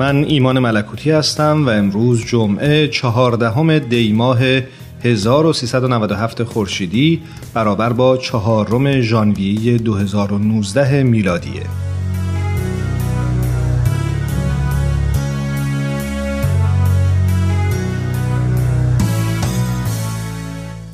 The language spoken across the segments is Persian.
من ایمان ملکوتی هستم و امروز جمعه چهاردهم دی ماه 1397 خورشیدی برابر با چهارم ژانویه 2019 میلادیه.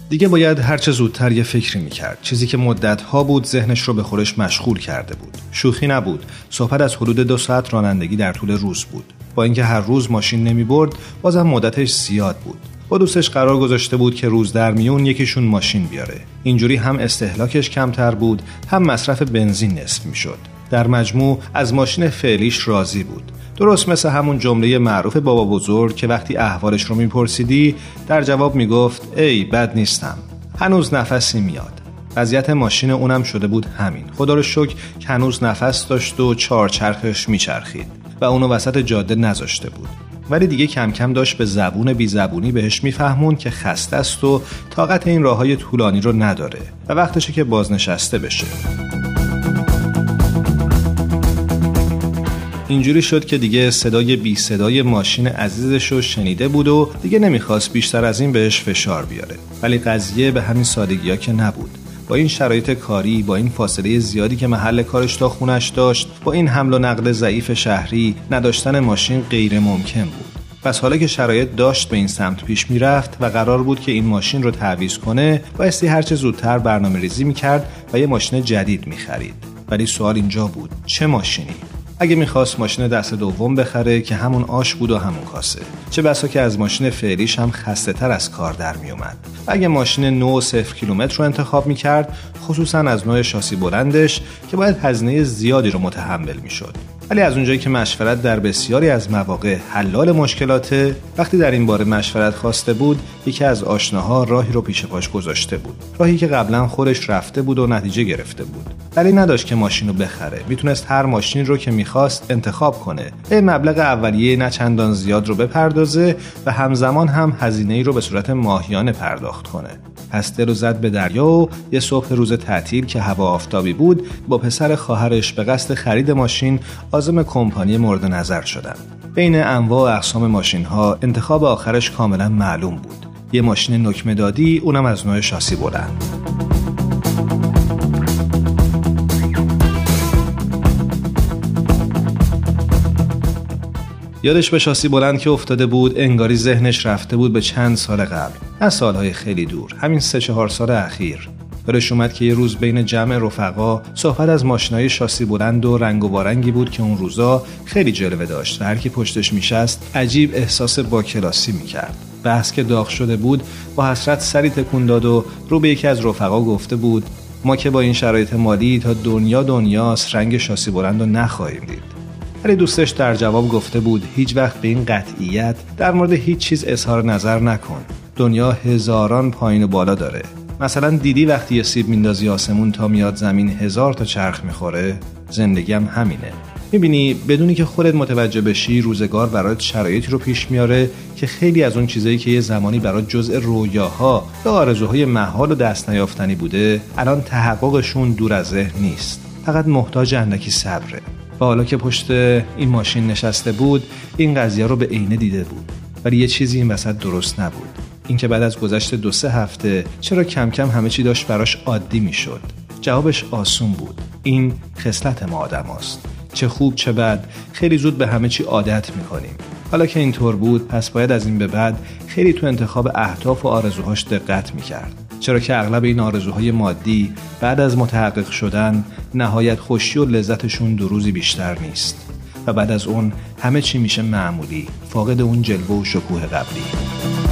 دیگه باید هرچه زودتر یه فکری می‌کرد. چیزی که مدتها بود ذهنش رو به خورش مشغول کرده بود. شوخی نبود. صحبت از حدود دو ساعت رانندگی در طول روز بود. با اینکه هر روز ماشین نمی برد بازم مدتش زیاد بود. با دوستش قرار گذاشته بود که روز در میون یکیشون ماشین بیاره. اینجوری هم استهلاکش کمتر بود هم مصرف بنزین نصف می‌شد. در مجموع از ماشین فعلیش راضی بود. درست مثل همون جمله معروف بابا بزرگ که وقتی احوالش رو میپرسیدی در جواب می‌گفت ای بد نیستم. هنوز نفسی میاد. وضعیت ماشین اونم شده بود همین. خدا رو شکر که هنوز نفس داشت و چرخش میچرخید و اونو وسط جاده نذاشته بود. ولی دیگه کم کم داشت به زبون بی زبونی بهش میفهمون که خسته است و طاقت این راه های طولانی رو نداره و وقتشه که بازنشسته بشه. اینجوری شد که دیگه صدای بی صدای ماشین عزیزش رو شنیده بود و دیگه نمی‌خواست بیشتر از این بهش فشار بیاره. ولی قضیه به همین سادگی ها که نبود. با این شرایط کاری با این فاصله زیادی که محل کارش تا خونش داشت با این حمل و نقل ضعیف شهری نداشتن ماشین غیر ممکن بود. پس حالا که شرایط داشت به این سمت پیش می‌رفت و قرار بود که این ماشین رو تعویض کنه بایستی هرچه زودتر برنامه ریزی می‌کرد و یه ماشین جدید می‌خرید. ولی سوال اینجا بود چه ماشینی؟ اگه می‌خواست ماشین دست دوم بخره که همون آش بود و همون کاسه. چه بسا که از ماشین فعلیش هم خسته تر از کار در میومد اگه ماشین نو و صفر کیلومتر رو انتخاب می‌کرد خصوصا از نوع شاسی بلندش که باید هزینه زیادی رو متحمل می‌شد. ولی از اونجایی که مشورت در بسیاری از مواقع حلال مشکلاته وقتی در این باره مشورت خواسته بود یکی از آشناها راهی رو پیش پاش گذاشته بود. راهی که قبلا خودش رفته بود و نتیجه گرفته بود. ولی نداشت که ماشین رو بخره. می‌تونست هر ماشین رو که می‌خواست انتخاب کنه. به مبلغ اولیه نه چندان زیاد رو بپردازه و همزمان هم هزینه ای رو به صورت ماهیانه پرداخت کنه. پس دل و زد به دریا و یه صبح روز تعطیل که هوا آفتابی بود با پسر خواهرش به قصد خرید ماشین عازم کمپانی مورد نظر شدند بین انواع و اقسام ماشین ها انتخاب آخرش کاملا معلوم بود. یه ماشین نکمه دادی اونم از نوع شاسی بلند. یادش به شاسی بلند که افتاده بود انگاری ذهنش رفته بود به چند سال قبل. نه سالهای خیلی دور همین سه چهار سال اخیر. برش اومد که یه روز بین جمع رفقا صحبت از ماشینای شاسی بلند و رنگ و بارنگی بود که اون روزا خیلی جلوه داشت و هر کی پشتش میشست عجیب احساس با کلاسی می‌کرد. بحث که داغ شده بود با حسرت سری تکون داد و رو به یکی از رفقا گفته بود ما که با این شرایط مالی تا دنیا دنیاست رنگ شاسی بلند رو نخواهیم دید. ولی دوستش در جواب گفته بود هیچ وقت به این قطعیت در مورد هیچ چیز اظهار نظر نکن. دنیا هزاران پایین و بالا داره. مثلا دیدی وقتی یه سیب میندازی آسمون تا میاد زمین هزار تا چرخ می‌خوره؟ هم همینه. می‌بینی بدونی که خودت متوجه بشی روزگار برات شرایطی رو پیش میاره که خیلی از اون چیزایی که یه زمانی برات جزء رویاها یا آرزوهای محال و دست نیافتنی بوده الان تحققشون دور از ذهن نیست. فقط محتاج اندکی صبره. و حالا که پشت این ماشین نشسته بود این قضیه رو به عینه دیده بود. ولی یه چیزی این وسط درست نبود. اینکه بعد از گذشت دو سه هفته چرا کم کم همه چی داشت براش عادی می‌شد؟ جوابش آسون بود. این خصلت ما آدم است. چه خوب چه بد خیلی زود به همه چی عادت می‌کنیم. حالا که اینطور بود پس باید از این به بعد خیلی تو انتخاب اهداف و آرزوهاش دقت می‌کرد. چرا که اغلب این آرزوهای مادی بعد از متحقق شدن نهایت خوشی و لذتشون دو روزی بیشتر نیست و بعد از اون همه چی میشه معمولی فاقد اون جلوه و شکوه قبلی.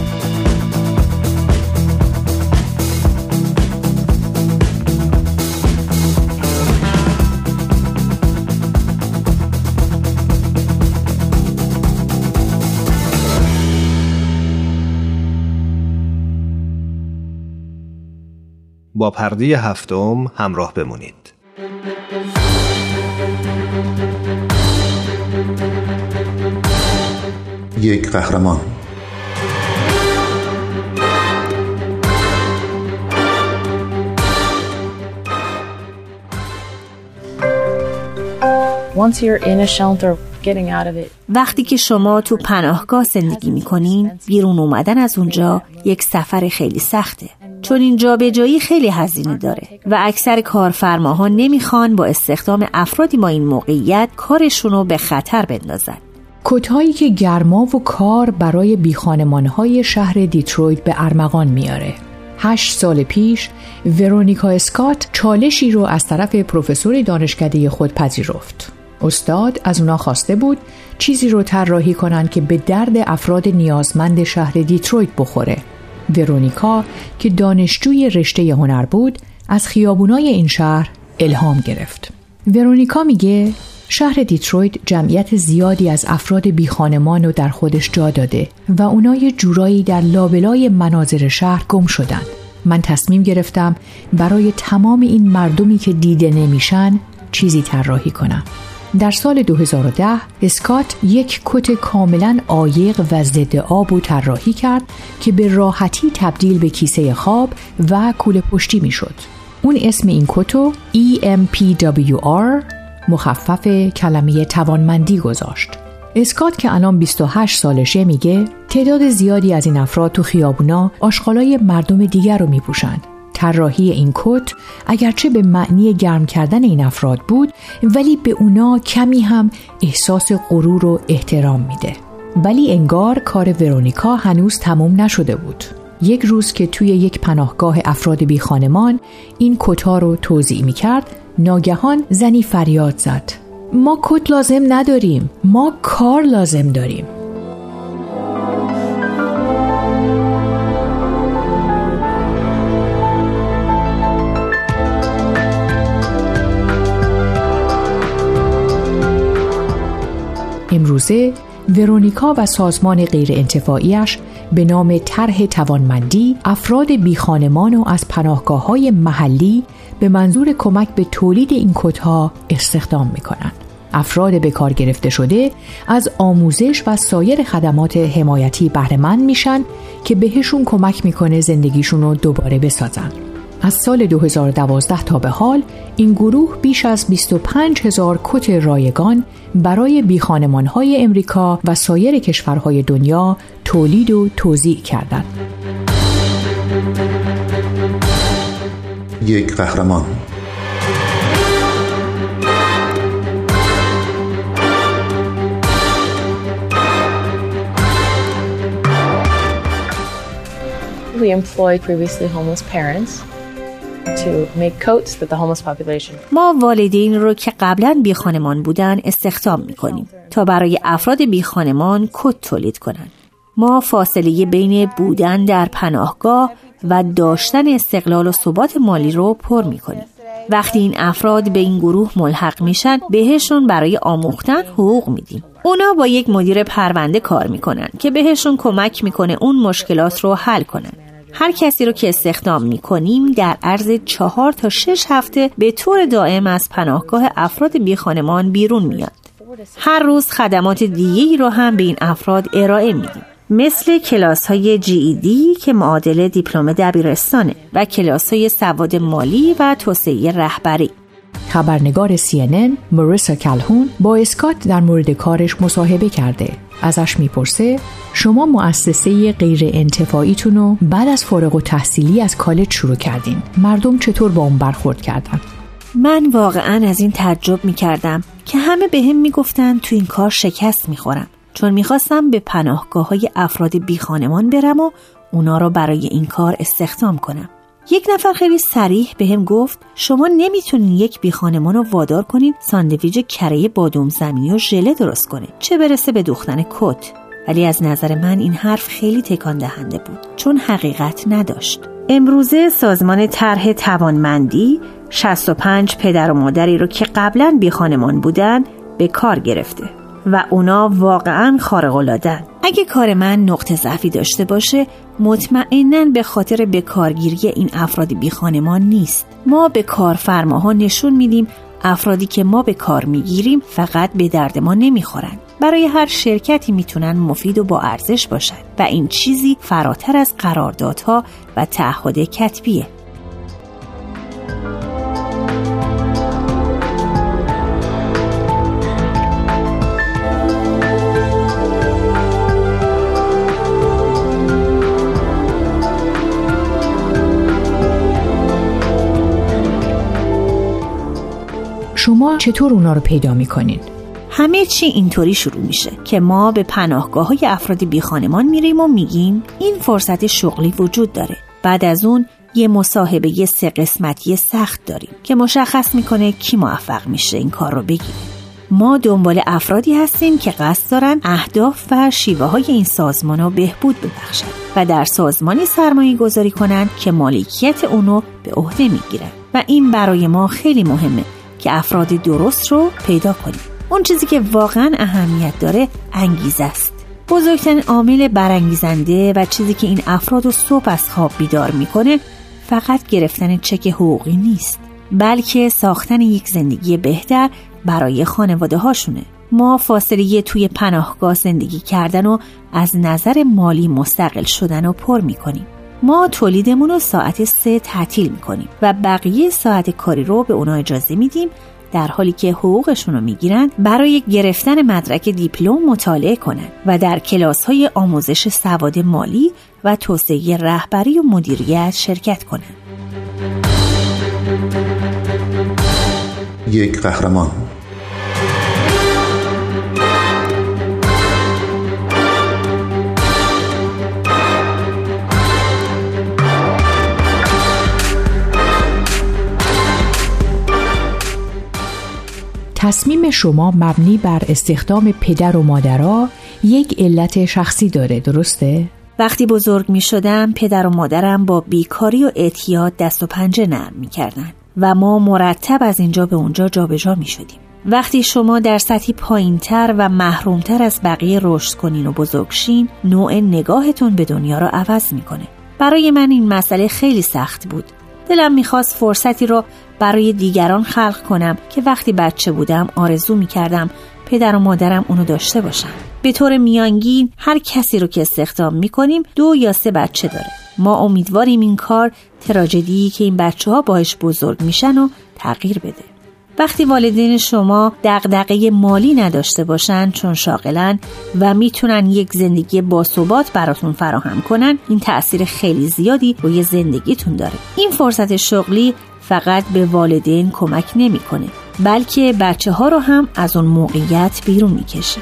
با پرده هفتم همراه بمونید. یک قهرمان. وقتی که شما تو پناهگاه زندگی می‌کنین بیرون اومدن از اونجا یک سفر خیلی سخته. چون این جابجایی خیلی هزینه داره و اکثر کارفرماها نمی‌خوان با استخدام افرادی با این موقعیت کارشون رو به خطر بندازن. کتهایی که گرما و کار برای بیخانمانهای شهر دیترویت به ارمغان میاره. هشت سال پیش ورونیکا اسکات چالشی رو از طرف پروفسور دانشکده خود پذیرفت استاد از اونا خواسته بود چیزی رو طراحی کنند که به درد افراد نیازمند شهر دیترویت بخوره. ورونیکا که دانشجوی رشته هنر بود از خیابونای این شهر الهام گرفت. ورونیکا میگه شهر دیترویت جمعیت زیادی از افراد بیخانمان رو در خودش جا داده و اونا جورایی در لابلای مناظر شهر گم شدن. من تصمیم گرفتم برای تمام این مردمی که دیده نمیشن چیزی طراحی کنم. در سال 2010 اسکات یک کت کاملا عایق و ضد آب و طراحی کرد که به راحتی تبدیل به کیسه خواب و کوله پشتی می‌شد. اون اسم این کتو EMPWR مخفف کلمه توانمندی گذاشت. اسکات که الان 28 سالشه میگه تعداد زیادی از این افراد تو خیابونا آشغالای مردم دیگر رو میپوشند طراحی این کت اگرچه به معنی گرم کردن این افراد بود ولی به اونا کمی هم احساس غرور و احترام میده. ولی انگار کار ورونیکا هنوز تموم نشده بود. یک روز که توی یک پناهگاه افراد بی خانمان این کتا رو توضیح می کرد ناگهان زنی فریاد زد. ما کت لازم نداریم. ما کار لازم داریم. امروزه ورونیکا و سازمان غیر انتفاعیش به نام طرح توانمندی افراد بیخانمان و از پناهگاه های محلی به منظور کمک به تولید این کتها استخدام می کنند. افراد به کار گرفته شده از آموزش و سایر خدمات حمایتی بهرهمند میشن که بهشون کمک می‌کنه زندگیشون رو دوباره بسازن. از سال 2012 تا به حال این گروه بیش از 25 هزار کت رایگان برای بیخانمانهای امریکا و سایر کشورهای دنیا تولید و توزیع کردند. یک قهرمان We employed previously homeless parents ما والدین رو که قبلا بی خانمان بودن استخدام می کنیم تا برای افراد بی خانمان کت تولید کنند. ما فاصله بین بودن در پناهگاه و داشتن استقلال و ثبات مالی رو پر می کنیم. وقتی این افراد به این گروه ملحق میشن بهشون برای آموختن حقوق میدیم اونا با یک مدیر پرونده کار می‌کنن که بهشون کمک می‌کنه اون مشکلات رو حل کنن هر کسی رو که استخدام می کنیم در عرض چهار تا شش هفته به طور دائم از پناهگاه افراد بی خانمان بیرون میاد. هر روز خدمات دیگه رو هم به این افراد ارائه میدیم. مثل کلاس های GED که معادل دیپلم دبیرستانه و کلاس های سواد مالی و توسعه رهبری. خبرنگار CNN موریسا کلهون با اسکات در مورد کارش مصاحبه کرده. ازش می‌پرسه شما مؤسسه غیر انتفاعیتون رو بعد از فارغ و تحصیلی از کالج شروع کردین. مردم چطور با اون برخورد کردن? من واقعا از این تعجب می‌کردم که همه به هم می‌گفتن تو این کار شکست می‌خورم. چون می‌خواستم به پناهگاه های افراد بی خانمان برم و اونا رو برای این کار استخدام کنم. یک نفر خیلی سریح به هم گفت شما نمی‌تونین یک بی خانمان رو وادار کنین ساندویج کره بادوم زمینی و ژله درست کنه چه برسه به دوختن کت. ولی از نظر من این حرف خیلی تکان دهنده بود چون حقیقت نداشت. امروزه سازمان طرح توانمندی 65 پدر و مادری رو که قبلا بی خانمان بودن به کار گرفته. و اونا واقعا خارق اگه کار من نقطه ضعفی داشته باشه مطمئنا به خاطر بکارگیری این افراد بی خانمان نیست. ما به کارفرماها نشون میدیم افرادی که ما به کار می‌گیریم فقط به درد ما نمی‌خورند برای هر شرکتی می‌تونن مفید و با ارزش باشند و این چیزی فراتر از قراردادها و تعهد کتبیه. شما چطور اونا رو پیدا می‌کنین؟ همه چی اینطوری شروع میشه که ما به پناهگاه های افراد بی خانمان میریم و میگیم این فرصت شغلی وجود داره. بعد از اون یه مصاحبه یه سه قسمتی سخت داریم که مشخص می‌کنه کی موفق میشه این کار رو بگیره ما دنبال افرادی هستیم که قصد دارن اهداف و شیوه های این سازمان رو بهبود ببخشن و در سازمانی سرمایه گذاری کنن که مالکیت اونو به عهده می‌گیرن. و این برای ما خیلی مهمه. که افراد درست رو پیدا کنیم. اون چیزی که واقعا اهمیت داره انگیزه است. بزرگترین عامل برانگیزنده و چیزی که این افراد رو صبح از خواب بیدار می‌کنه فقط گرفتن چک حقوقی نیست بلکه ساختن یک زندگی بهتر برای خانواده هاشونه. ما فاصله توی پناهگاه زندگی کردن و از نظر مالی مستقل شدن رو پر می‌کنیم. ما تولیدمون رو ساعت سه تعطیل می‌کنیم و بقیه ساعت کاری رو به اونا اجازه میدیم در حالی که حقوقشون رو می‌گیرن برای گرفتن مدرک دیپلم مطالعه کنند و در کلاس های آموزش سواد مالی و توسعه رهبری و مدیریت شرکت کنند. یک قهرمان تصمیم شما مبنی بر استخدام پدر و مادرها یک علت شخصی داره درسته؟ وقتی بزرگ می شدم پدر و مادرم با بیکاری و اعتیاد دست و پنجه نرم می کردن و ما مرتب از اینجا به اونجا جابجا می شدیم. وقتی شما در سطحی پایینتر و محرومتر از بقیه رشد کنین و بزرگشین نوع نگاهتون به دنیا را عوض می‌کنه برای من این مسئله خیلی سخت بود دلم می‌خواست فرصتی رو برای دیگران خلق کنم که وقتی بچه بودم آرزو می‌کردم پدر و مادرم اونو داشته باشن. به طور میانگین هر کسی رو که استخدام می‌کنیم دو یا سه بچه داره. ما امیدواریم این کار تراژدی که این بچه ها بزرگ میشن و تغییر بده. وقتی والدین شما دغدغه مالی نداشته باشن چون شاغلن و می‌تونن یک زندگی باثبات براتون فراهم کنن این تاثیر خیلی زیادی روی زندگیتون داره این فرصت شغلی فقط به والدین کمک نمی‌کنه بلکه بچه ها رو هم از اون موقعیت بیرون می‌کشه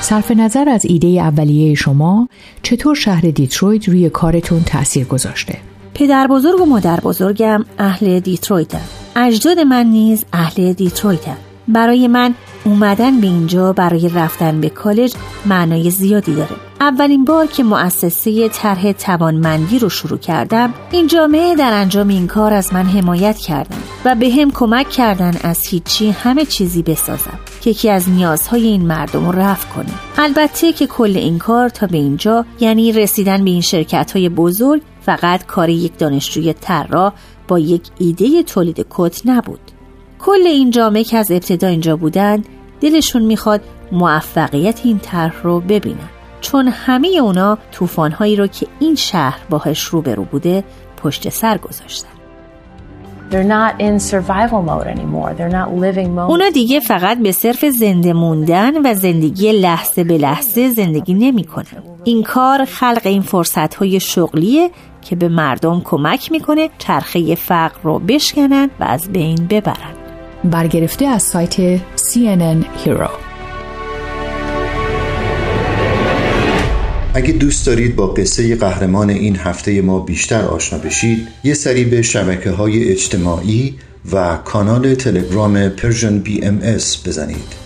صرف نظر از ایده اولیه شما چطور شهر دیترویت روی کارتون تاثیر گذاشته؟ پدر بزرگ و مادر بزرگم اهل دیترویتن. اجداد من نیز اهل دیترویتن. برای من اومدن به اینجا برای رفتن به کالج معنای زیادی داره. اولین بار که مؤسسه طرح توانمندی رو شروع کردم این جامعه در انجام این کار از من حمایت کردن و به هم کمک کردن از هیچی همه چیزی بسازم که یکی از نیازهای این مردم رو رفت کنه. البته که کل این کار تا به اینجا یعنی رسیدن به این شرکت های بزرگ فقط کار یک دانشجوی طراح با یک ایده تولید کت نبود. کل این جامعه که از ابتدا اینجا بودن دلشون می‌خواد موفقیت این طرح رو ببینن. چون همه اونا طوفانهایی رو که این شهر باهش روبرو بوده پشت سر گذاشتن. اونا دیگه فقط به صرف زنده موندن و زندگی لحظه به لحظه زندگی نمی‌کنن. این کار خلق این فرصت های شغلیه که به مردم کمک می‌کنه چرخه فقر رو بشکنن و از بین ببرن. برگرفته از سایت CNN Hero اگه دوست دارید با قصه قهرمان این هفته ما بیشتر آشنا بشید یه سری به شبکه های اجتماعی و کانال تلگرام Persian BMS بزنید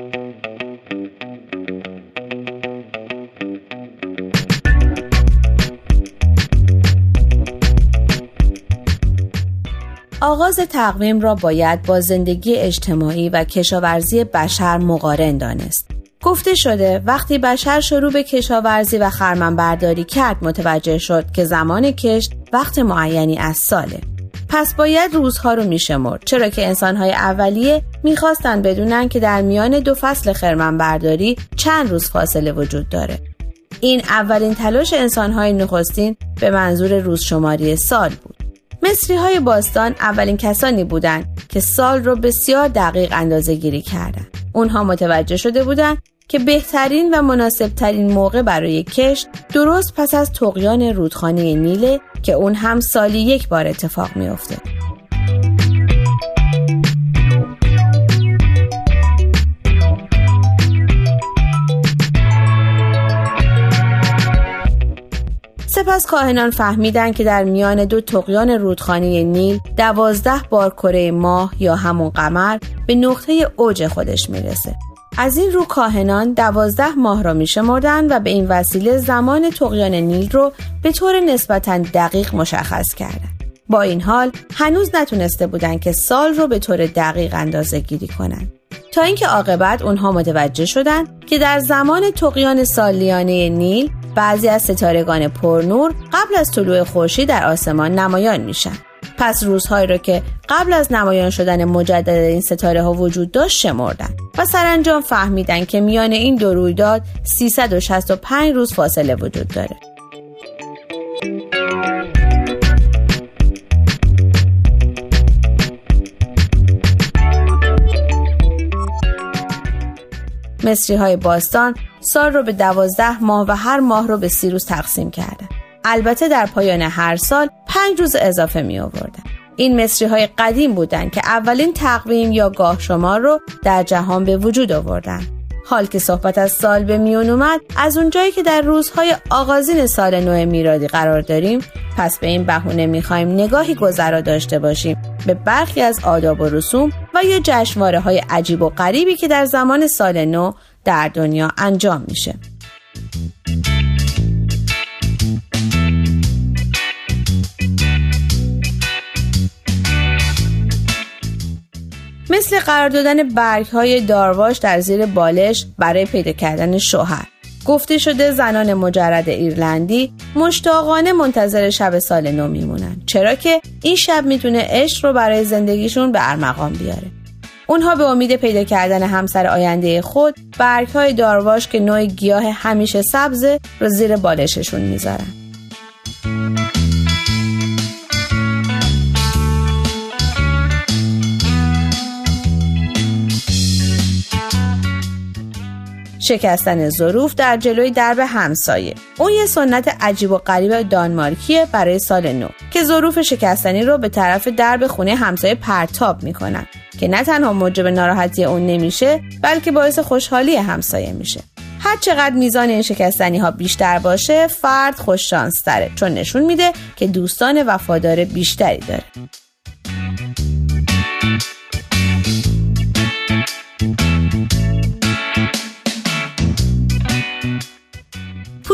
آغاز تقویم را باید با زندگی اجتماعی و کشاورزی بشر مقارن دانست. گفته شده وقتی بشر شروع به کشاورزی و خرمنبرداری کرد متوجه شد که زمان کشت وقت معینی از ساله. پس باید روزها رو میشمرد چرا که انسانهای اولیه می‌خواستند بدونن که در میان دو فصل خرمنبرداری چند روز فاصله وجود داره. این اولین تلاش انسانهای نخستین به منظور روزشماری سال بود. مصری های باستان اولین کسانی بودند که سال رو بسیار دقیق اندازه گیری کردند. اونها متوجه شده بودند که بهترین و مناسبترین موقع برای کشت درست پس از تقیان رودخانه نیله که اون هم سالی یک بار اتفاق میافته. سپس کاهنان فهمیدند که در میان دو تقیان رودخانه نیل دوازده بار کره ماه یا همون قمر به نقطه اوج خودش می‌رسه. از این رو کاهنان دوازده ماه را میشمردند و به این وسیله زمان تقیان نیل رو به طور نسبتا دقیق مشخص کردند. با این حال هنوز نتونسته بودند که سال رو به طور دقیق اندازه گیری کنند. تا اینکه عاقبت اونها متوجه شدند که در زمان تقیان سالیانه نیل بعضی از ستارگان پرنور قبل از طلوع خورشید در آسمان نمایان میشن. پس روزهایی را که قبل از نمایان شدن مجدد این ستاره ها وجود داشت شمردن و سرانجام فهمیدن که میان این دو رویداد 365 روز فاصله وجود داره. مصری های باستان سال رو به دوازده ماه و هر ماه رو به سی روز تقسیم کرده. البته در پایان هر سال پنج روز اضافه می آوردن. این مصری های قدیم بودند که اولین تقویم یا گاه شمار رو در جهان به وجود آوردن. حال که صحبت از سال به میون اومد از اونجایی که در روزهای آغازین سال نو میرادی قرار داریم پس به این بهونه می‌خوایم نگاهی گذرا داشته باشیم. به برخی از آداب و رسوم و یا جشنواره های عجیب و غریبی که در زمان سال نو در دنیا انجام میشه. مثل قرار دادن برگ های دارواش در زیر بالش برای پیدا کردن شوهر. گفته شده زنان مجرد ایرلندی مشتاقانه منتظر شب سال نو میمونن چرا که این شب می‌تونه عشق رو برای زندگیشون به ارمغان بیاره. اونها به امید پیدا کردن همسر آینده خود برگ های دارواش که نوع گیاه همیشه سبز رو زیر بالششون می‌ذارن. شکستن ظروف در جلوی درب همسایه. اون یه سنت عجیب و غریب دانمارکیه برای سال نو که ظروف شکستنی رو به طرف درب خونه همسایه پرتاب می‌کنن که نه تنها موجب ناراحتی اون نمیشه بلکه باعث خوشحالی همسایه میشه. هر چقدر میزان این شکستنی ها بیشتر باشه فرد خوش چون نشون میده که دوستان وفادار بیشتری داره.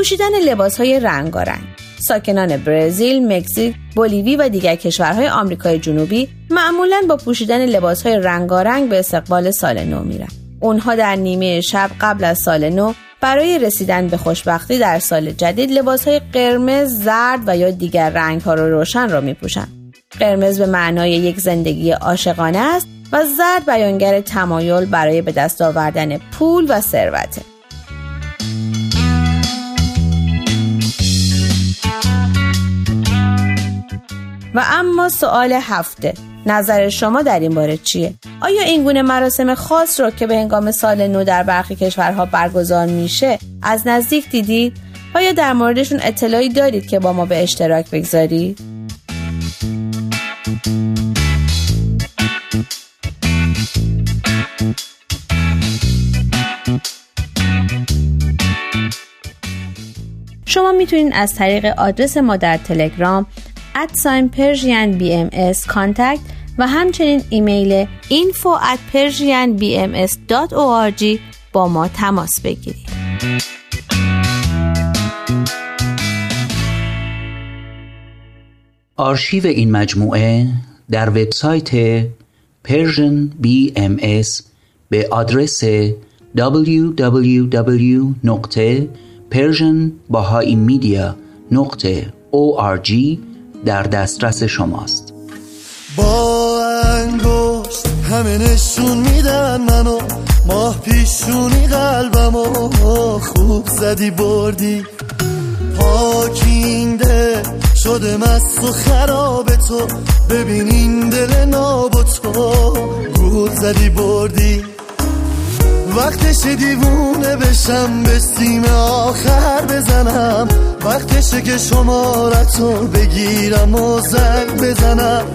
پوشیدن لباس های رنگارنگ ساکنان برزیل، مکزیک، بولیوی و دیگر کشورهای آمریکای جنوبی معمولا با پوشیدن لباس های رنگارنگ به استقبال سال نو میرن. اونها در نیمه شب قبل از سال نو برای رسیدن به خوشبختی در سال جدید لباس های قرمز، زرد و یا دیگر رنگ ها رو روشن را می پوشن. قرمز به معنای یک زندگی عاشقانه است و زرد بیانگر تمایل برای به دست آوردن پول و ثروته. و اما سوال هفته نظر شما در این باره چیه؟ آیا این گونه مراسم خاص رو که به هنگام سال نو در برخی کشورها برگزار میشه از نزدیک دیدید؟ آیا در موردشون اطلاعی دارید که با ما به اشتراک بگذارید؟ شما می‌تونید از طریق آدرس ما در تلگرام at sign Persian BM contact و همچنین ایمیل info at با ما تماس بگیرید. آرشیو این مجموعه در وبسایت Persian BMS به آدرس www.persianbahaimedia.org در دسترس شماست. با انگشت همه نشون میدن منو. ماه پیشونی قلبمو خوب زدی بردی. پاکینده شده مست و خراب تو. ببینین دل ناب تو. گول زدی بردی. وقتش دیوونه بشم به سیم آخر بزنم. وقتشه که شمارتو بگیرم و زنگ بزنم.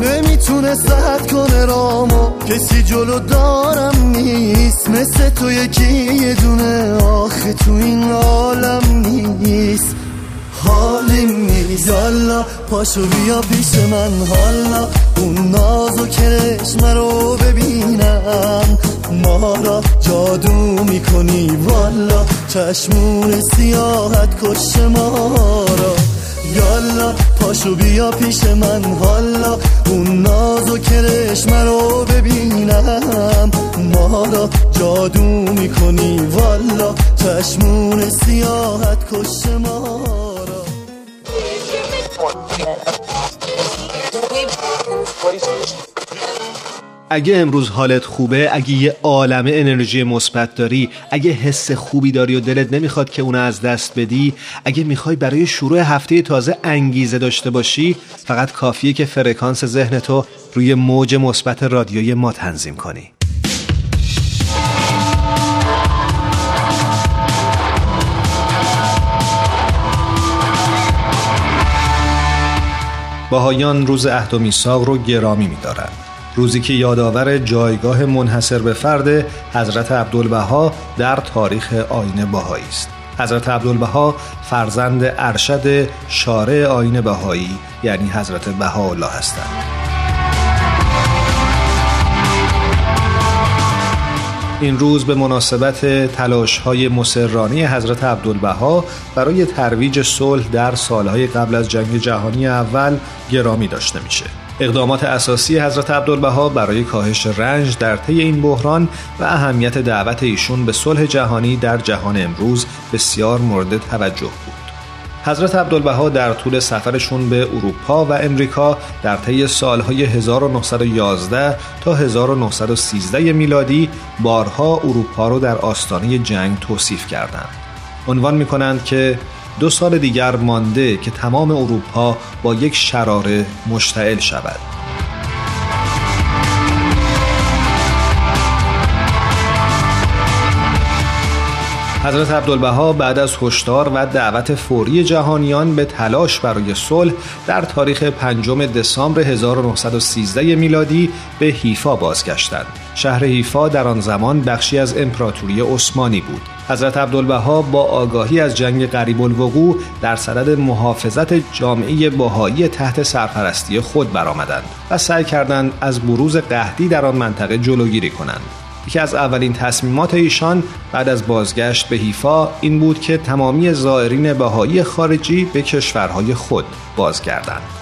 نمی‌تونه سهد کنه رامو. کسی جلو دارم نیست. مثل تو یکی یه دونه. آخه تو این عالم نیست. حالیم نیست. یالا پاشو بیا پیش من. حالا اون ناز و رو ببینم. ما را جادو می‌کنی. والا چشمون سیاحت کش ما را. یالا پاشو بیا پیش من. حالا اون ناز و کرشم رو ببینم. ما را جادو می‌کنی. والا چشمون سیاحت کش ما را. اگه امروز حالت خوبه اگه یه عالمه انرژی مثبت داری اگه حس خوبی داری و دلت نمی‌خواد که اونو از دست بدی اگه می‌خوای برای شروع هفته تازه انگیزه داشته باشی فقط کافیه که فرکانس ذهن تو روی موج مثبت رادیوی ما تنظیم کنی. باهایان روز عهد و میثاق رو گرامی میدارند روزی که یادآور جایگاه منحصر به فرد حضرت عبدالبها در تاریخ آین بهایی است حضرت عبدالبها فرزند ارشد شارع آین بهایی یعنی حضرت بهاءالله هستند این روز به مناسبت تلاش های مسررانی حضرت عبدالبها برای ترویج صلح در سالهای قبل از جنگ جهانی اول گرامی داشته میشه. اقدامات اساسی حضرت عبدالبها برای کاهش رنج در طی این بحران و اهمیت دعوت ایشون به صلح جهانی در جهان امروز بسیار مورد توجه بود. حضرت عبدالبها در طول سفرشون به اروپا و امریکا در طی سالهای 1911 تا 1913 میلادی بارها اروپا رو در آستانه جنگ توصیف کردند. عنوان می کنند که دو سال دیگر مانده که تمام اروپا با یک شراره مشتعل شود. حضرت عبدالبها بعد از هشدار و دعوت فوری جهانیان به تلاش برای صلح در تاریخ پنجم دسامبر 1913 میلادی به حیفا بازگشتند. شهر حیفا در آن زمان بخشی از امپراتوری عثمانی بود. حضرت عبدالبها با آگاهی از جنگ قریب الوقوع در صدد محافظت جامعه بهایی تحت سرپرستی خود برآمدند و سعی کردند از بروز قهدی در آن منطقه جلوگیری کنند. یکی از اولین تصمیمات ایشان بعد از بازگشت به حیفا این بود که تمامی زائرین بهایی خارجی به کشورهای خود بازگردند.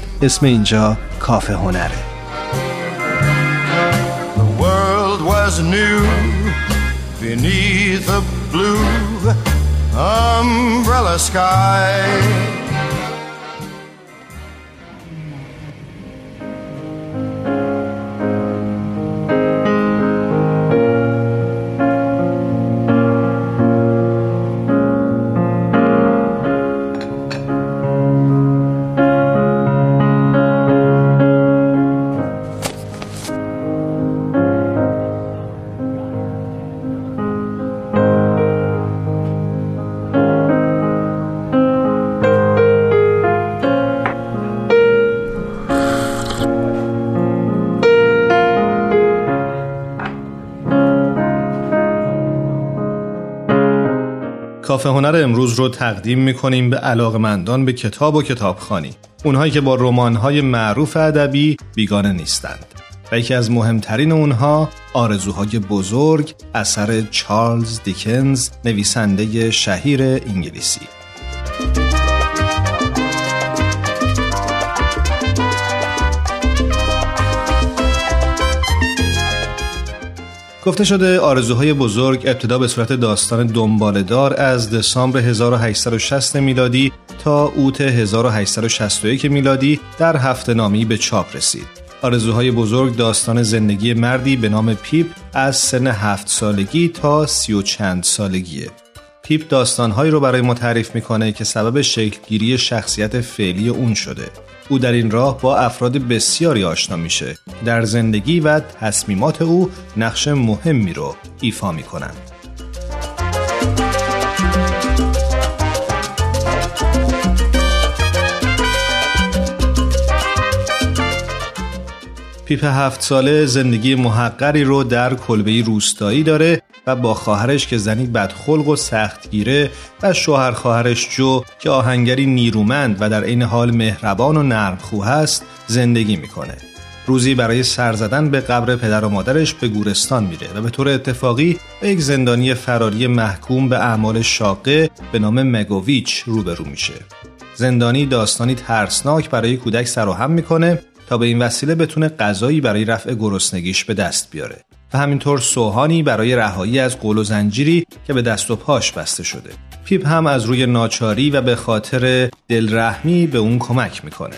اسم اینجا کافه هنره The world was new beneath a blue umbrella sky کافه هنر امروز رو تقدیم می‌کنیم به علاقمندان به کتاب و کتابخانی. اونهایی که با رمان‌های معروف ادبی بیگانه نیستند. و یکی از مهمترین اونها آرزوهای بزرگ اثر چارلز دیکنز نویسنده شهیر انگلیسی. گفته شده آرزوهای بزرگ ابتدا به صورت داستان دنبالدار از دسامبر 1860 میلادی تا اوت 1861 میلادی در هفته نامه‌ای به چاپ رسید. آرزوهای بزرگ داستان زندگی مردی به نام پیپ از سن هفت سالگی تا سی و چند سالگیه. پیپ داستانهایی رو برای ما تعریف می‌کنه که سبب شکلگیری شخصیت فعلی اون شده. او در این راه با افراد بسیاری آشنا میشه در زندگی و تصمیمات او نقش مهمی رو ایفا می‌کنند. پیپ هفت ساله زندگی محقری رو در کلبه روستایی داره و با خواهرش که زنی بدخلق و سختگیره و شوهر خواهرش جو که آهنگری نیرومند و در این حال مهربان و نرمخو است زندگی می‌کنه. روزی برای سر زدن به قبر پدر و مادرش به گورستان میره و به طور اتفاقی به یک زندانی فراری محکوم به اعمال شاقه به نام مگوویچ روبرو میشه. زندانی داستانی ترسناک برای کودک سراهم می‌کنه تا به این وسیله بتونه غذایی برای رفع گرسنگیش به دست بیاره و همینطور سوهانی برای رهایی از قول و زنجیری که به دست و پاش بسته شده. پیپ هم از روی ناچاری و به خاطر دلرحمی به اون کمک می‌کنه.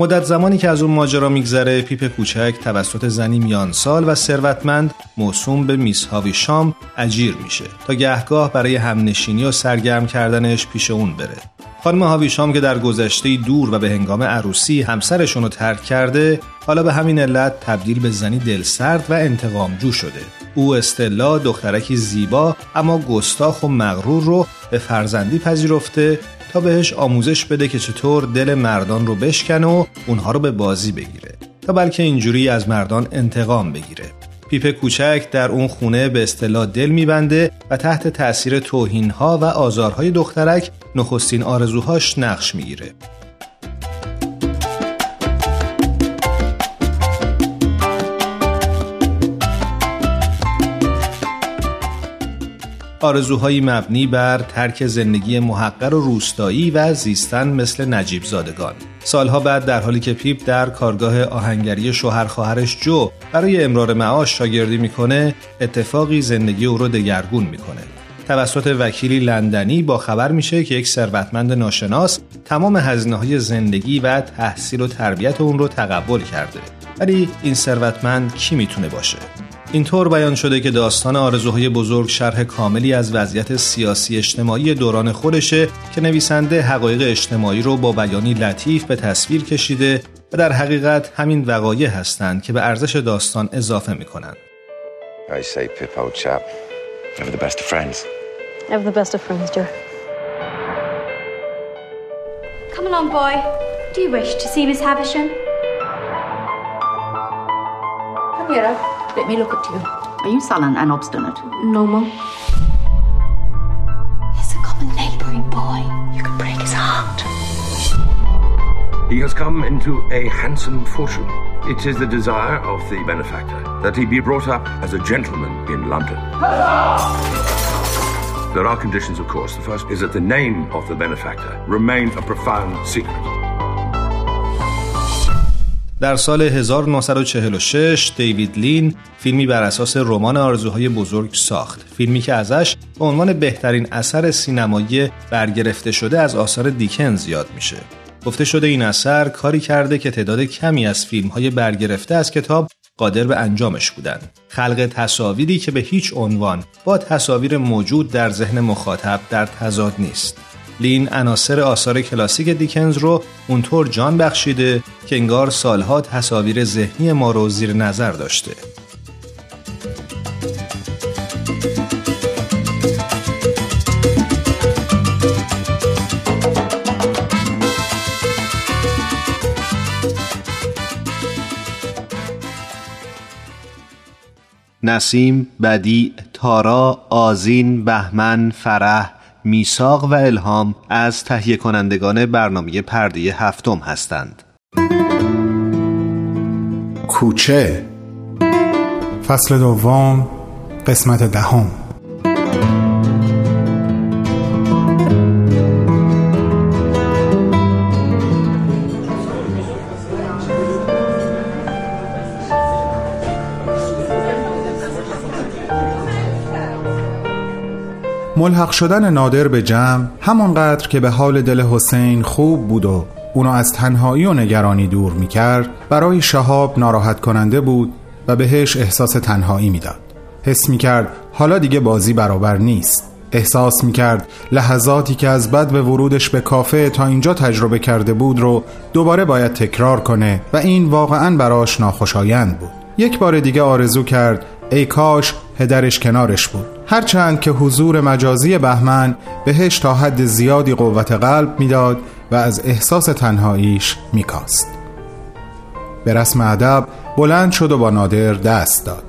مدت زمانی که از اون ماجرا میگذره پیپ کوچک توسط زنی میانسال و ثروتمند موسوم به میس هاوی شام اجیر میشه تا گهگاه برای همنشینی و سرگرم کردنش پیش اون بره. خانم هاویشام که در گذشته دور و به هنگام عروسی همسرشون رو ترک کرده حالا به همین علت تبدیل به زنی دلسرد و انتقامجو شده. او استلا دخترکی زیبا اما گستاخ و مغرور رو به فرزندی پذیرفته تا بهش آموزش بده که چطور دل مردان رو بشکنه و اونها رو به بازی بگیره تا بلکه اینجوری از مردان انتقام بگیره. پیپ کوچک در اون خونه به اصطلاح دل میبنده و تحت تأثیر توهینها و آزارهای دخترک نخستین آرزوهاش نقش می‌گیره. آرزوهایی مبنی بر ترک زندگی محقر و روستایی و زیستن مثل نجیب زادگان. سالها بعد در حالی که پیپ در کارگاه آهنگری شوهر خواهرش جو برای امرار معاش شاگردی می‌کنه اتفاقی زندگی او رو دگرگون می‌کنه. توسط وکیلی لندنی با خبر میشه که یک ثروتمند ناشناس تمام هزینه های زندگی و تحصیل و تربیت اون رو تقبل کرده. ولی این ثروتمند کی می‌تونه باشه؟ اینطور بیان شده که داستان آرزوهای بزرگ شرح کاملی از وضعیت سیاسی اجتماعی دوران خودشه که نویسنده حقایق اجتماعی رو با بیانی لطیف به تصویر کشیده و در حقیقت همین وقایع هستند که به ارزش داستان اضافه می‌کنند. I say, Pip, old chap, ever the best of friends. Ever the best of friends, Joe. Come along, boy. Do you wish to see Miss Havisham? Come here, let me look at you. Are you sullen and obstinate? No, Mum. He's a common neighbouring boy. You could break his heart. He has come into a handsome fortune. It is the desire of the benefactor that he be brought up as a gentleman in London. There are conditions, of course. The first is that the name of the benefactor remain a profound secret. در سال 1946 دیوید لین فیلمی بر اساس رمان آرزوهای بزرگ ساخت فیلمی که ازش به عنوان بهترین اثر سینمایی برگرفته شده از آثار دیکنز یاد میشه گفته شده این اثر کاری کرده که تعداد کمی از فیلم های برگرفته از کتاب قادر به انجامش بودند. خلق تصاویری که به هیچ عنوان با تصاویر موجود در ذهن مخاطب در تضاد نیست. لین عناصر آثار کلاسیک دیکنز رو اونطور جان بخشیده که انگار سالها تصاویر ذهنی ما رو زیر نظر داشته. نسیم، بدی، تارا، آزین، بهمن، فرح، میساق و الهام از تهیه کنندگان برنامه پرده هفتم هستند. کوچه فصل دوم قسمت دهم ملحق شدن نادر به جمع همانقدر که به حال دل حسین خوب بود و اونو از تنهایی و نگرانی دور می کرد برای شهاب ناراحت کننده بود و بهش احساس تنهایی می‌داد. حس می کرد حالا دیگه بازی برابر نیست. احساس می کرد لحظاتی که از بد به ورودش به کافه تا اینجا تجربه کرده بود رو دوباره باید تکرار کنه و این واقعا براش ناخوشایند بود. یک بار دیگه آرزو کرد ای کاش پدرش کنارش بود. هرچند که حضور مجازی بهمن بهش تا حد زیادی قوت قلب می‌داد و از احساس تنهاییش میکاست. به رسم ادب بلند شد و با نادر دست داد.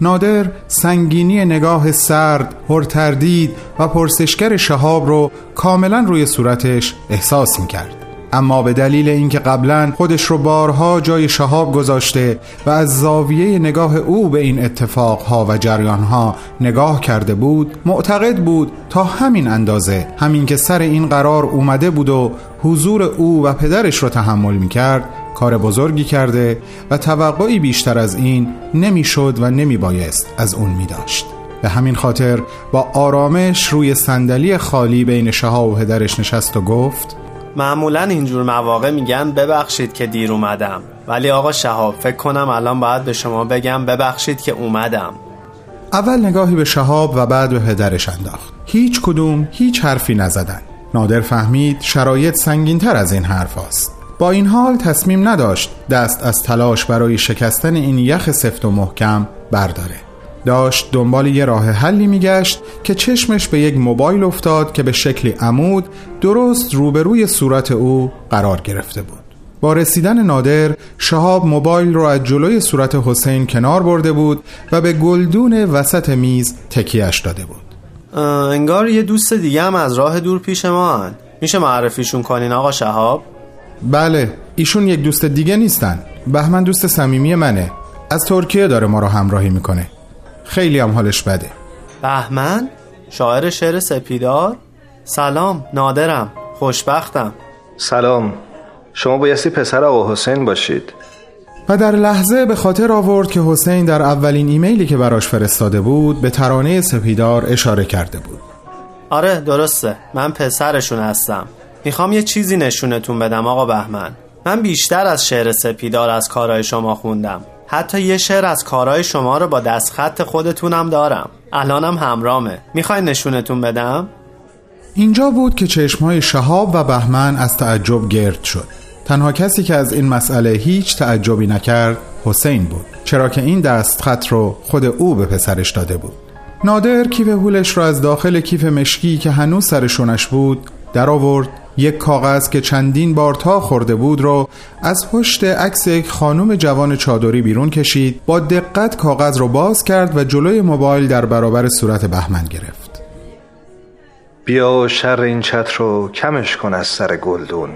نادر سنگینی نگاه سرد، پرتردید و پرسشگر شهاب رو کاملا روی صورتش احساس می‌کرد. اما به دلیل اینکه قبلا خودش رو بارها جای شهاب گذاشته و از زاویه نگاه او به این اتفاقها و جریانها نگاه کرده بود معتقد بود تا همین اندازه همین که سر این قرار اومده بود و حضور او و پدرش رو تحمل می کرد کار بزرگی کرده و توقعی بیشتر از این نمی‌شد و نمی بایست از اون می داشت به همین خاطر با آرامش روی صندلی خالی بین شهاب و پدرش نشست و گفت معمولا اینجور مواقع میگن ببخشید که دیر اومدم. ولی آقا شهاب فکر کنم الان باید به شما بگم ببخشید که اومدم. اول نگاهی به شهاب و بعد به پدرش انداخت. هیچ کدوم هیچ حرفی نزدن. نادر فهمید شرایط سنگینتر از این حرف است. با این حال تصمیم نداشت دست از تلاش برای شکستن این یخ سفت و محکم برداره. داشت دنبال یه راه حلی میگشت که چشمش به یک موبایل افتاد که به شکلی عمود درست روبروی صورت او قرار گرفته بود. با رسیدن نادر شهاب موبایل رو از جلوی صورت حسین کنار برده بود و به گلدون وسط میز تکیهش داده بود. انگار یه دوست دیگه هم از راه دور پیش ما هن. میشه معرفیشون کنین آقا شهاب؟ بله ایشون یک دوست دیگه نیستن. بهمن دوست صمیمی منه. از ترکیه داره ما رو همراهی می‌کنه. خیلی هم حالش بده. بهمن؟ شاعر شعر سپیدار؟ سلام نادرم خوشبختم. سلام شما بایستی پسر آقا حسین باشید. و در لحظه به خاطر آورد که حسین در اولین ایمیلی که براش فرستاده بود به ترانه سپیدار اشاره کرده بود. آره درسته. من پسرشون هستم. می‌خوام یه چیزی نشونتون بدم آقا بهمن. من بیشتر از شعر سپیدار از کارهای شما خوندم. حتی یه شعر از کارهای شما رو با دستخط خودتونم دارم. الانم همرامه. می‌خوای نشونتون بدم؟ اینجا بود که چشمهای شهاب و بهمن از تعجب گرد شد. تنها کسی که از این مسئله هیچ تعجبی نکرد حسین بود. چرا که این دستخط رو خود او به پسرش داده بود. نادر کیف هولش را از داخل کیف مشکی که هنوز سرشونش بود در آورد یک کاغذ که چندین بار تا خورده بود رو از پشت عکس یک خانم جوان چادری بیرون کشید با دقت کاغذ رو باز کرد و جلوی موبایل در برابر صورت بهمن گرفت. بیا شر این چتر رو کمش کن از سر گلدون.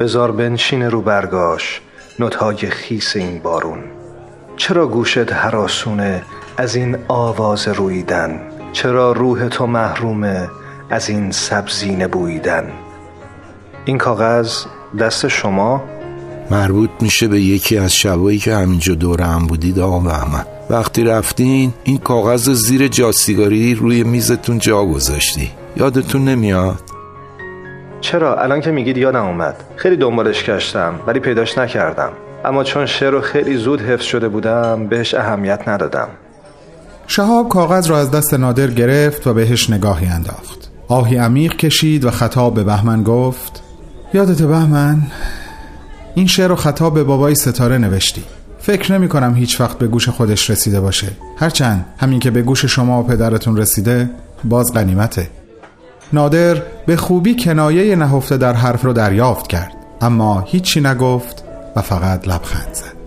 بزار بنشین رو برگاش نوتهای خیس این بارون. چرا گوشت حراسونه از این آواز رویدن؟ چرا روح تو محرومه از این سبزین بویدن؟ این کاغذ دست شما مربوط میشه به یکی از شبایی که همینجا دور هم بودید آقا بهمن وقتی رفتین این کاغذ زیر جاسیگاری روی میزتون جا گذاشتی. یادتون نمیاد؟ چرا؟ الان که میگید یادم اومد. خیلی دنبالش گشتم ولی پیداش نکردم. اما چون شعر رو خیلی زود حفظ شده بودم بهش اهمیت ندادم. شهاب کاغذ را از دست نادر گرفت و بهش نگاهی انداخت. آهی عمیق کشید و خطاب به بهمن گفت یادت بهمن این شعر رو خطاب به بابای ستاره نوشتی. فکر نمی کنم هیچ وقت به گوش خودش رسیده باشه. هرچند همین که به گوش شما و پدرتون رسیده باز غنیمته. نادر به خوبی کنایه نهفته در حرف رو دریافت کرد. اما هیچی نگفت و فقط لبخند زد.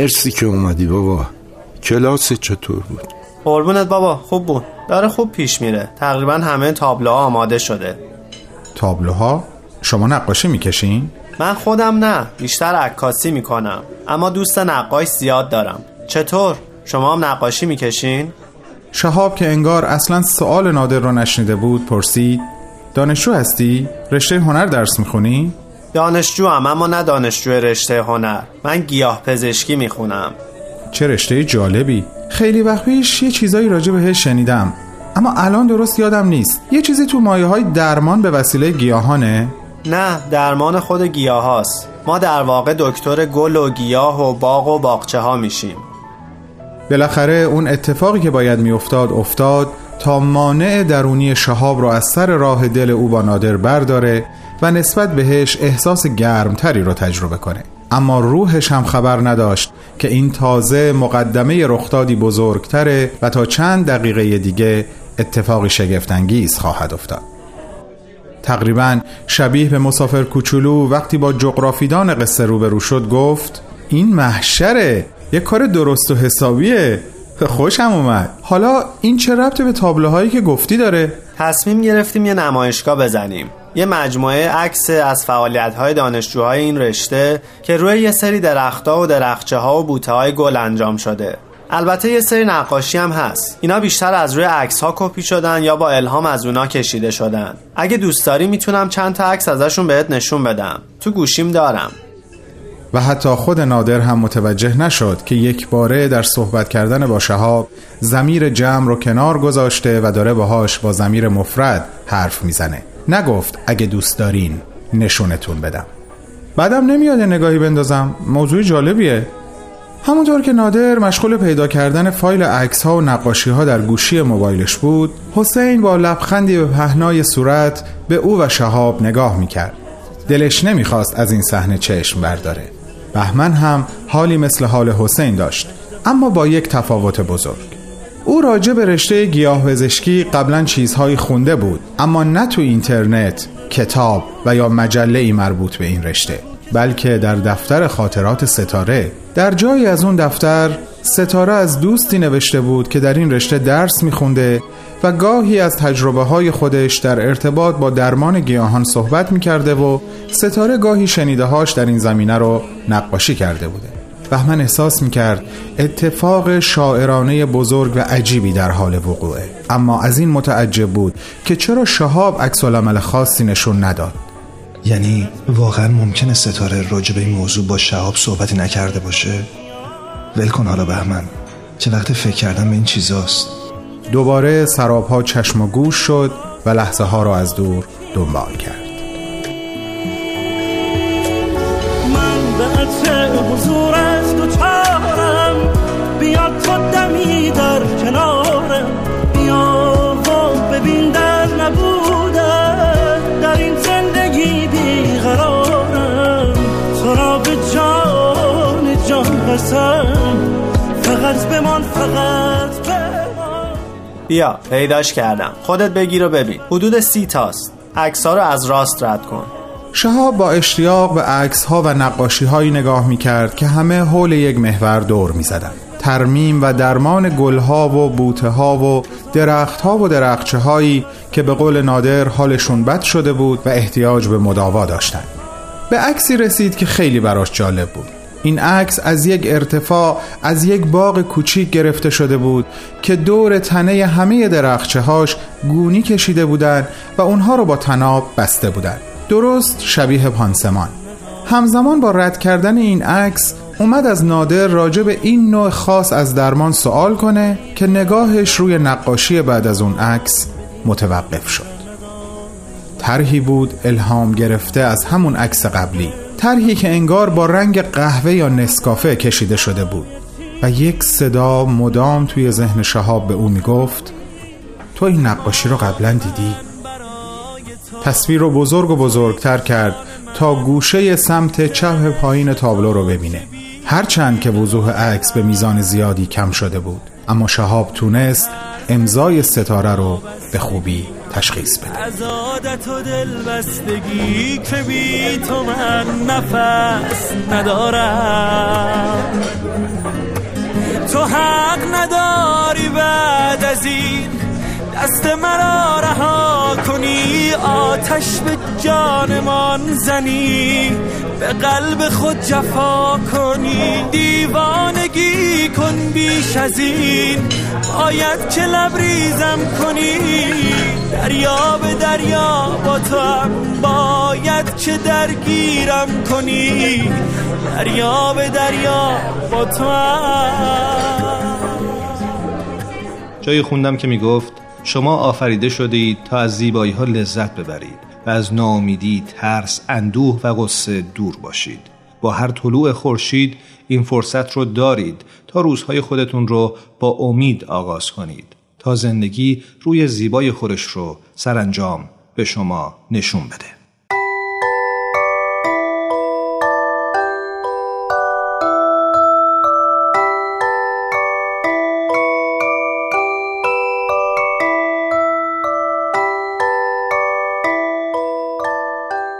مرسی که اومدی بابا کلاس چطور بود؟ قربونت بابا خوب بود داره خوب پیش میره تقریبا همه تابلوها آماده شده تابلوها؟ شما نقاشی می‌کشین؟ من خودم نه بیشتر عکاسی می‌کنم اما دوست نقاش زیاد دارم چطور؟ شما هم نقاشی می‌کشین؟ شهاب که انگار اصلا سوال نادر رو نشنیده بود پرسید دانشجو هستی؟ رشته هنر درس می‌خونی؟ دانشجو هم اما نه دانشجو رشته هنر. من گیاه پزشکی می‌خونم. چه رشته جالبی. خیلی وقت پیش یه چیزایی راجع بهش شنیدم. اما الان درست یادم نیست. یه چیزی تو مایه های درمان به وسیله گیاهانه؟ نه درمان خود گیاه هاست. ما در واقع دکتر گل و گیاه و باغ و باغچه ها میشیم. بالاخره اون اتفاقی که باید میافتاد افتاد تا مانع درونی شهاب رو از سر راه دل او با نادر برداره و نسبت بهش احساس گرمتری رو تجربه کنه. اما روحش هم خبر نداشت که این تازه مقدمه رخدادی بزرگتره و تا چند دقیقه دیگه اتفاقی شگفتانگیز خواهد افتاد. تقریبا شبیه به مسافر کوچولو وقتی با جغرافیدان قصه روبرو شد گفت این محشره یک کار درست و حسابیه. خوشم اومد. حالا این چه ربطه به تابلوهایی که گفتی داره؟ تصمیم گرفتیم یه نمایشگاه بزنیم. یه مجموعه عکس از فعالیت های دانشجوهای این رشته که روی یه سری درختها و درخچه ها و بوته های گل انجام شده. البته یه سری نقاشی هم هست. اینا بیشتر از روی عکس ها کپی شدن یا با الهام از اونا کشیده شدن. اگه دوست داری می‌تونم چند تا عکس ازشون بهت نشون بدم. تو گوشیم دارم. و حتی خود نادر هم متوجه نشد که یک باره در صحبت کردن با شهاب زمیر جمع رو کنار گذاشته و داره باهاش با زمیر مفرد حرف می‌زنه. نگفت اگه دوست دارین نشونتون بدم. بعدم نمیاد نگاهی بندازم. موضوع جالبیه. همونطور که نادر مشغول پیدا کردن فایل عکس ها و نقاشی ها در گوشی موبایلش بود حسین با لبخندی به پهنای صورت به او و شهاب نگاه می‌کرد. دلش نمی‌خواست از این صحنه چشم برداره. بهمن هم حالی مثل حال حسین داشت اما با یک تفاوت بزرگ. او راجع به رشته گیاه پزشکی قبلا چیزهایی خونده بود اما نه تو اینترنت کتاب و یا مجله ای مربوط به این رشته بلکه در دفتر خاطرات ستاره. در جایی از اون دفتر ستاره از دوستی نوشته بود که در این رشته درس میخونده و گاهی از تجربه های خودش در ارتباط با درمان گیاهان صحبت می‌کرده و ستاره گاهی شنیده هاش در این زمینه رو نقاشی کرده بوده. بهمن احساس می‌کرد اتفاق شاعرانه بزرگ و عجیبی در حال وقوعه. اما از این متعجب بود که چرا شهاب عکس خاصی نشون نداد. یعنی واقعا ممکنه ستاره راجع به این موضوع با شهاب صحبتی نکرده باشه؟ ول کن حالا بهمن. چه وقت فکر کردم به این چیزاست. دوباره سرابها چشم و گوش شد و لحظه ها را از دور دنبال کرد. بیا پیداش کردم خودت بگیر و ببین حدود سی تاست عکس‌ها رو از راست رد کن شهاب با اشتیاق به عکس ها و نقاشی هایی نگاه می کرد که همه حول یک محور دور می زدن. ترمیم و درمان گل ها و بوته ها و درخت ها و درخچه هایی که به قول نادر حالشون بد شده بود و احتیاج به مداوا داشتند. به عکسی رسید که خیلی براش جالب بود. این عکس از یک ارتفاع از یک باغ کوچیک گرفته شده بود که دور تنه همه درخچه هاش گونی کشیده بودند و اونها رو با تناب بسته بودند. درست شبیه پانسمان. همزمان با رد کردن این عکس اومد از نادر راجع به این نوع خاص از درمان سوال کنه که نگاهش روی نقاشی بعد از اون عکس متوقف شد. طرحی بود الهام گرفته از همون عکس قبلی. طرحی که انگار با رنگ قهوه یا نسکافه کشیده شده بود. و یک صدا مدام توی ذهن شهاب به او می‌گفت تو این نقاشی رو قبلا دیدی؟ تصویر رو بزرگ و بزرگتر کرد تا گوشه سمت چپ پایین تابلو رو ببینه. هرچند که وضوح عکس به میزان زیادی کم شده بود. اما شهاب تونست امضای ستاره رو به خوبی تشخیص بده. از عادت و دل بستگی که بی تو من نفس ندارم. تو حق نداری بعد از این دست مرا رها کنی. آتش به جانمان زنی به قلب خود جفا کنی. دیوانگی کن بیش از این باید که لبریزم کنی. دریا به دریا با تو هم باید که درگیرم کنی. دریا به دریا با تو هم. جایی خوندم که می‌گفت شما آفریده شده اید تا از زیبایی ها لذت ببرید و از ناامیدی، ترس، اندوه و غصه دور باشید. با هر طلوع خورشید این فرصت رو دارید تا روزهای خودتون رو با امید آغاز کنید تا زندگی روی زیبای خودش رو سرانجام به شما نشون بده.